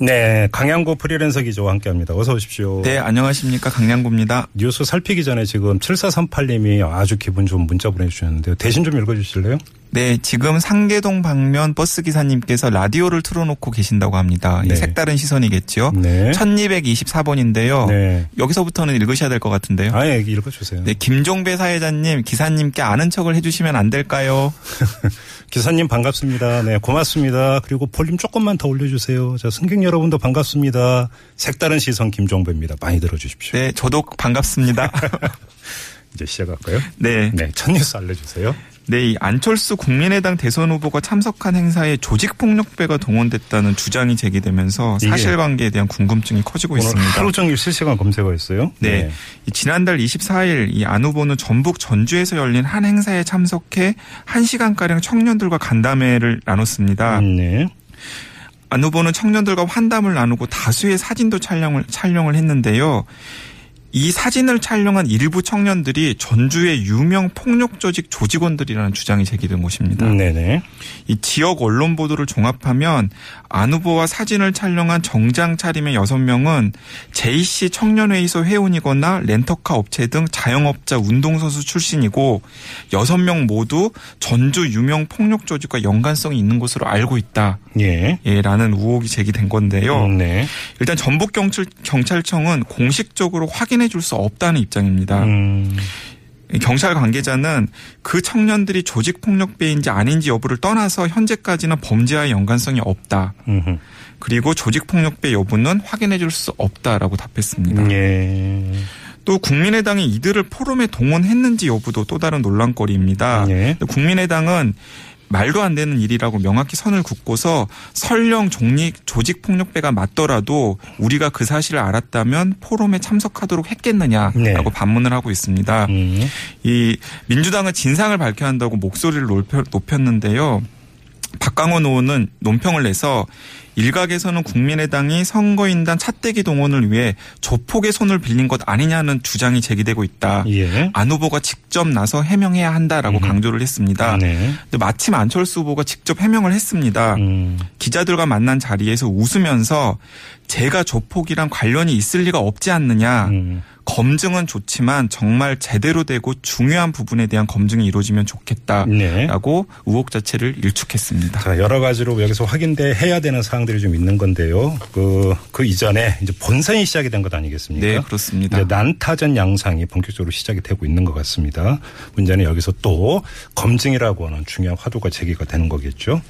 네, 강양구 프리랜서 기자와 함께합니다. 어서 오십시오. 네, 안녕하십니까. 강양구입니다. 뉴스 살피기 전에 지금 7438님이 아주 기분 좋은 문자 보내주셨는데요. 대신 좀 읽어주실래요? 네, 지금 상계동 방면 버스 기사님께서 라디오를 틀어놓고 계신다고 합니다. 네. 색다른 시선이겠죠. 네. 1224번인데요. 네. 여기서부터는 읽으셔야 될 것 같은데요. 아예 읽어주세요. 네, 김종배 사회자님, 기사님께 아는 척을 해주시면 안 될까요? 기사님 반갑습니다. 네, 고맙습니다. 그리고 볼륨 조금만 더 올려주세요. 자, 승객 여러분도 반갑습니다. 색다른 시선 김종배입니다. 많이 들어주십시오. 네, 저도 반갑습니다. 이제 시작할까요? 네. 네, 첫 뉴스 알려주세요. 네, 이 안철수 국민의당 대선 후보가 참석한 행사에 조직폭력배가 동원됐다는 주장이 제기되면서 사실관계에 대한 궁금증이 커지고 있습니다. 하루 종일 실시간 검색어였어요. 네. 이 지난달 24일 이 안 후보는 전북 전주에서 열린 한 행사에 참석해 1시간가량 청년들과 간담회를 나눴습니다. 음, 네. 안 후보는 청년들과 환담을 나누고 다수의 사진도 촬영을, 촬영을 했는데요. 이 사진을 촬영한 일부 청년들이 전주의 유명 폭력 조직 조직원들이라는 주장이 제기된 곳입니다. 음, 네네. 이 지역 언론 보도를 종합하면 안 후보와 사진을 촬영한 정장 차림의 여섯 명은 JC 청년회의소 회원이거나 렌터카 업체 등 자영업자 운동선수 출신이고 여섯 명 모두 전주 유명 폭력 조직과 연관성이 있는 것으로 알고 있다. 예. 예, 라는 의혹이 제기된 건데요. 음, 네. 일단 전북 경찰, 경찰청은 공식적으로 확인 해 줄 수 없다는 입장입니다. 음, 경찰 관계자는 그 청년들이 조직 폭력배인지 아닌지 여부를 떠나서 현재까지는 범죄와의 연관성이 없다. 음흠. 그리고 조직 폭력배 여부는 확인해 줄 수 없다라고 답했습니다. 예. 또 국민의당이 이들을 포럼에 동원했는지 여부도 또 다른 논란거리입니다. 예. 국민의당은 말도 안 되는 일이라고 명확히 선을 긋고서 설령 종리 조직 폭력배가 맞더라도 우리가 그 사실을 알았다면 포럼에 참석하도록 했겠느냐라고 네. 반문을 하고 있습니다. 음. 이 민주당은 진상을 밝혀야 한다고 목소리를 높였는데요. 박강원 의원은 논평을 내서 일각에서는 국민의당이 선거인단 차떼기 동원을 위해 조폭의 손을 빌린 것 아니냐는 주장이 제기되고 있다. 예. 안 후보가 직접 나서 해명해야 한다라고 강조를 했습니다. 네. 근데 마침 안철수 후보가 직접 해명을 했습니다. 음. 기자들과 만난 자리에서 웃으면서 제가 조폭이랑 관련이 있을 리가 없지 않느냐. 음. 검증은 좋지만 정말 제대로 되고 중요한 부분에 대한 검증이 이루어지면 좋겠다라고 네. 의혹 자체를 일축했습니다. 자, 여러 가지로 여기서 확인돼 해야 되는 사항들이 좀 있는 건데요. 그, 그 이전에 이제 본선이 시작이 된 것 아니겠습니까? 네, 그렇습니다. 이제 난타전 양상이 본격적으로 시작이 되고 있는 것 같습니다. 문제는 여기서 또 검증이라고 하는 중요한 화두가 제기가 되는 거겠죠.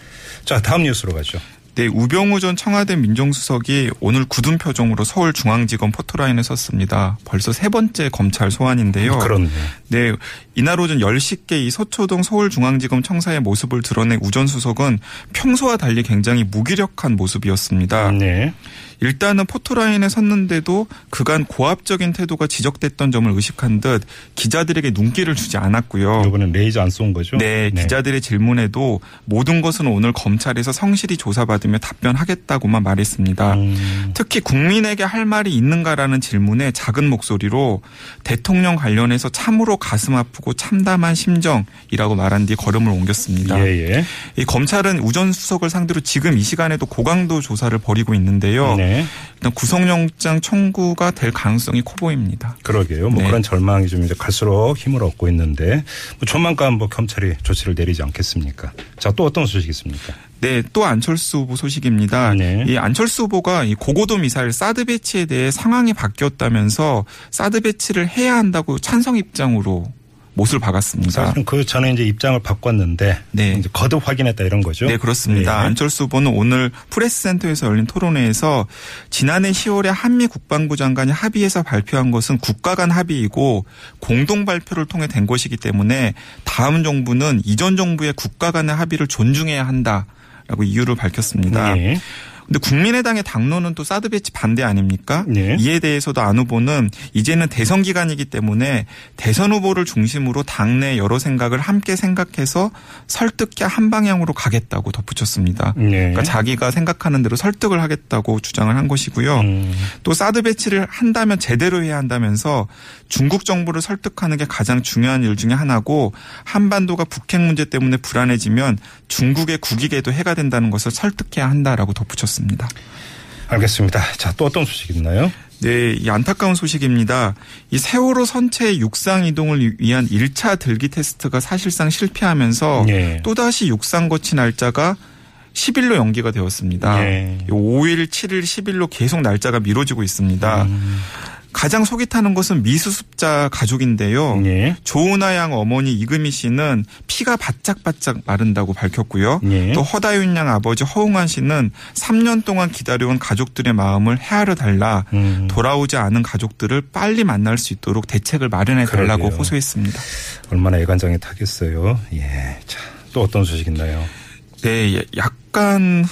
자, 다음 뉴스로 가죠. 네, 우병우 전 청와대 민정수석이 오늘 굳은 표정으로 서울중앙지검 포토라인에 섰습니다. 벌써 세 번째 검찰 소환인데요. 그렇네. 네, 이날 오전 10시께 이 서초동 서울중앙지검 청사의 모습을 드러낸 우전 수석은 평소와 달리 굉장히 무기력한 모습이었습니다. 네. 일단은 포토라인에 섰는데도 그간 고압적인 태도가 지적됐던 점을 의식한 듯 기자들에게 눈길을 주지 않았고요. 이번엔 레이저 안 쏜 거죠? 네, 기자들의 질문에도 모든 것은 오늘 검찰에서 성실히 조사받으며 답변하겠다고만 말했습니다. 음. 특히 국민에게 할 말이 있는가라는 질문에 작은 목소리로 대통령 관련해서 참으로 가슴 아프고 참담한 심정이라고 말한 뒤 걸음을 옮겼습니다. 예, 예. 이 검찰은 우전 수석을 상대로 지금 이 시간에도 고강도 조사를 벌이고 있는데요. 네. 일단 구속영장 청구가 될 가능성이 커 보입니다. 그러게요. 뭐 네. 그런 절망이 좀 이제 갈수록 힘을 얻고 있는데 뭐 조만간 뭐 검찰이 조치를 내리지 않겠습니까? 자, 또 어떤 소식이 있습니까? 네, 또 안철수 후보 소식입니다. 네. 이 안철수 후보가 이 고고도 미사일 사드 배치에 대해 상황이 바뀌었다면서 사드 배치를 해야 한다고 찬성 입장으로 못을 박았습니다. 사실은 그 전에 이제 입장을 바꿨는데 네. 이제 거듭 확인했다 이런 거죠. 네, 그렇습니다. 네. 안철수 후보는 오늘 프레스센터에서 열린 토론회에서 지난해 10월에 한미 국방부 장관이 합의해서 발표한 것은 국가 간 합의이고 공동 발표를 통해 된 것이기 때문에 다음 정부는 이전 정부의 국가 간의 합의를 존중해야 한다라고 이유를 밝혔습니다. 네. 근데 국민의당의 당론은 또 사드 배치 반대 아닙니까? 네. 이에 대해서도 안 후보는 이제는 대선 기간이기 때문에 대선 후보를 중심으로 당내 여러 생각을 함께 생각해서 설득해 한 방향으로 가겠다고 덧붙였습니다. 네. 그러니까 자기가 생각하는 대로 설득을 하겠다고 주장을 한 것이고요. 음. 또 사드 배치를 한다면 제대로 해야 한다면서 중국 정부를 설득하는 게 가장 중요한 일 중에 하나고 한반도가 북핵 문제 때문에 불안해지면 중국의 국익에도 해가 된다는 것을 설득해야 한다라고 덧붙였습니다. 알겠습니다. 자, 또 어떤 소식 있나요? 네, 이 안타까운 소식입니다. 이 세월호 선체 육상 이동을 위한 1차 들기 테스트가 사실상 실패하면서 예. 또다시 육상 거치 날짜가 10일로 연기가 되었습니다. 예. 5일, 7일, 10일로 계속 날짜가 미뤄지고 있습니다. 음. 가장 속이 타는 것은 미수습자 가족인데요. 예. 조은아 양 어머니 이금희 씨는 피가 바짝바짝 마른다고 밝혔고요. 예. 또 허다윤 양 아버지 허웅환 씨는 3년 동안 기다려온 가족들의 마음을 헤아려 달라 음. 돌아오지 않은 가족들을 빨리 만날 수 있도록 대책을 마련해 달라고 그러게요. 호소했습니다. 얼마나 애간장이 타겠어요. 예. 자, 또 어떤 소식 있나요? 네, 예, 약간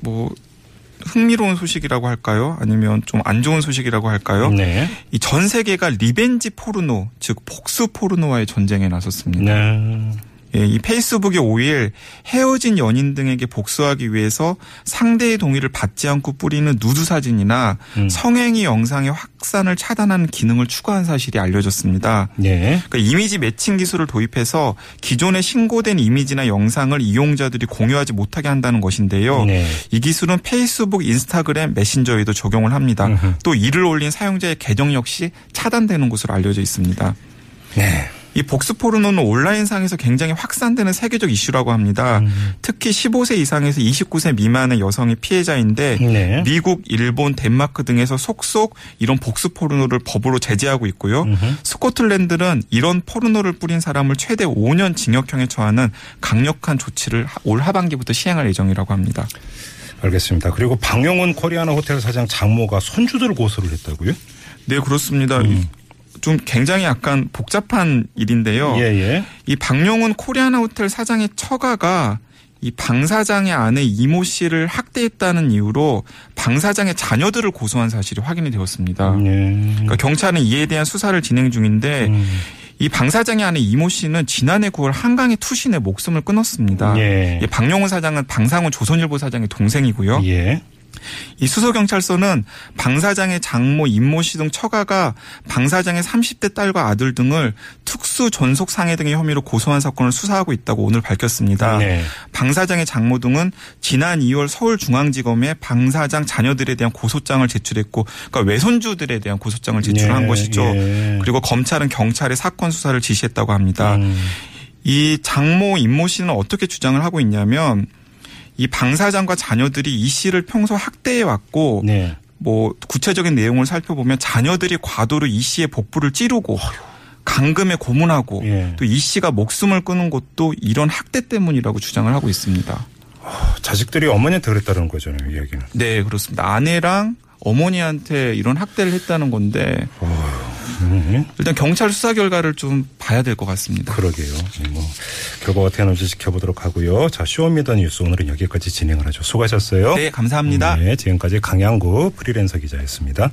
뭐 흥미로운 소식이라고 할까요? 아니면 좀 안 좋은 소식이라고 할까요? 네. 이 전 세계가 revenge 포르노, 즉 복수 포르노와의 전쟁에 나섰습니다. 네. 예, 이 페이스북이 5일 헤어진 연인 등에게 복수하기 위해서 상대의 동의를 받지 않고 뿌리는 누드 사진이나 음. 성행위 영상의 확산을 차단하는 기능을 추가한 사실이 알려졌습니다. 예. 그러니까 이미지 매칭 기술을 도입해서 기존에 신고된 이미지나 영상을 이용자들이 공유하지 못하게 한다는 것인데요. 네. 이 기술은 페이스북, 인스타그램, 메신저에도 적용을 합니다. 음흠. 또 이를 올린 사용자의 계정 역시 차단되는 것으로 알려져 있습니다. 네. 이 복수 포르노는 온라인상에서 굉장히 확산되는 세계적 이슈라고 합니다. 음. 특히 15세 이상에서 29세 미만의 여성이 피해자인데 네. 미국, 일본, 덴마크 등에서 속속 이런 복수 포르노를 법으로 제재하고 있고요. 음흠. 스코틀랜드는 이런 포르노를 뿌린 사람을 최대 5년 징역형에 처하는 강력한 조치를 하- 올 하반기부터 시행할 예정이라고 합니다. 알겠습니다. 그리고 방영훈 코리아나 호텔 사장 장모가 손주들을 고소를 했다고요? 네, 그렇습니다. 좀 굉장히 약간 복잡한 일인데요. 음. 예, 예. 이 박용훈 코리아나 호텔 사장의 처가가 이 방 사장의 아내 이모 씨를 학대했다는 이유로 방 사장의 자녀들을 고소한 사실이 확인이 되었습니다. 예. 그러니까 경찰은 이에 대한 수사를 진행 중인데 음. 이방 사장의 아내 이모 씨는 지난해 9월 한강의 투신에 목숨을 끊었습니다. 예. 이 박용훈 사장은 방상훈 조선일보 사장의 동생이고요. 예. 이 수서경찰서는 방 사장의 장모, 임모 씨 등 처가가 방 사장의 30대 딸과 아들 등을 특수 전속 상해 등의 혐의로 고소한 사건을 수사하고 있다고 오늘 밝혔습니다. 네. 방 사장의 장모 등은 지난 2월 서울중앙지검에 방 사장 자녀들에 대한 고소장을 제출했고, 그러니까 외손주들에 대한 고소장을 제출한 예, 것이죠. 예. 그리고 검찰은 경찰에 사건 수사를 지시했다고 합니다. 음. 이 장모 임모 씨는 어떻게 주장을 하고 있냐면 이 방 사장과 자녀들이 이 씨를 평소 학대해 왔고 네. 뭐 구체적인 내용을 살펴보면 자녀들이 과도로 이 씨의 복부를 찌르고 강금에 고문하고 예. 또이 씨가 목숨을 끊은 것도 이런 학대 때문이라고 주장을 하고 있습니다. 자식들이 어머니한테 그랬다는 거잖아요, 이야기는. 네, 그렇습니다. 아내랑 어머니한테 이런 학대를 했다는 건데 음. 일단 경찰 수사 결과를 좀 봐야 될 것 같습니다. 그러게요. 네, 뭐 결과가 어떻게 나올지 지켜보도록 하고요. 자, 쇼미더 뉴스 오늘은 여기까지 진행을 하죠. 수고하셨어요. 네, 감사합니다. 네, 지금까지 강양구 프리랜서 기자였습니다.